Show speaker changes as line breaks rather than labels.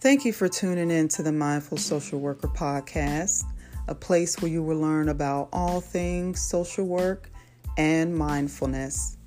Thank you for tuning in to the Mindful Social Worker Podcast, a place where you will learn about all things social work and mindfulness.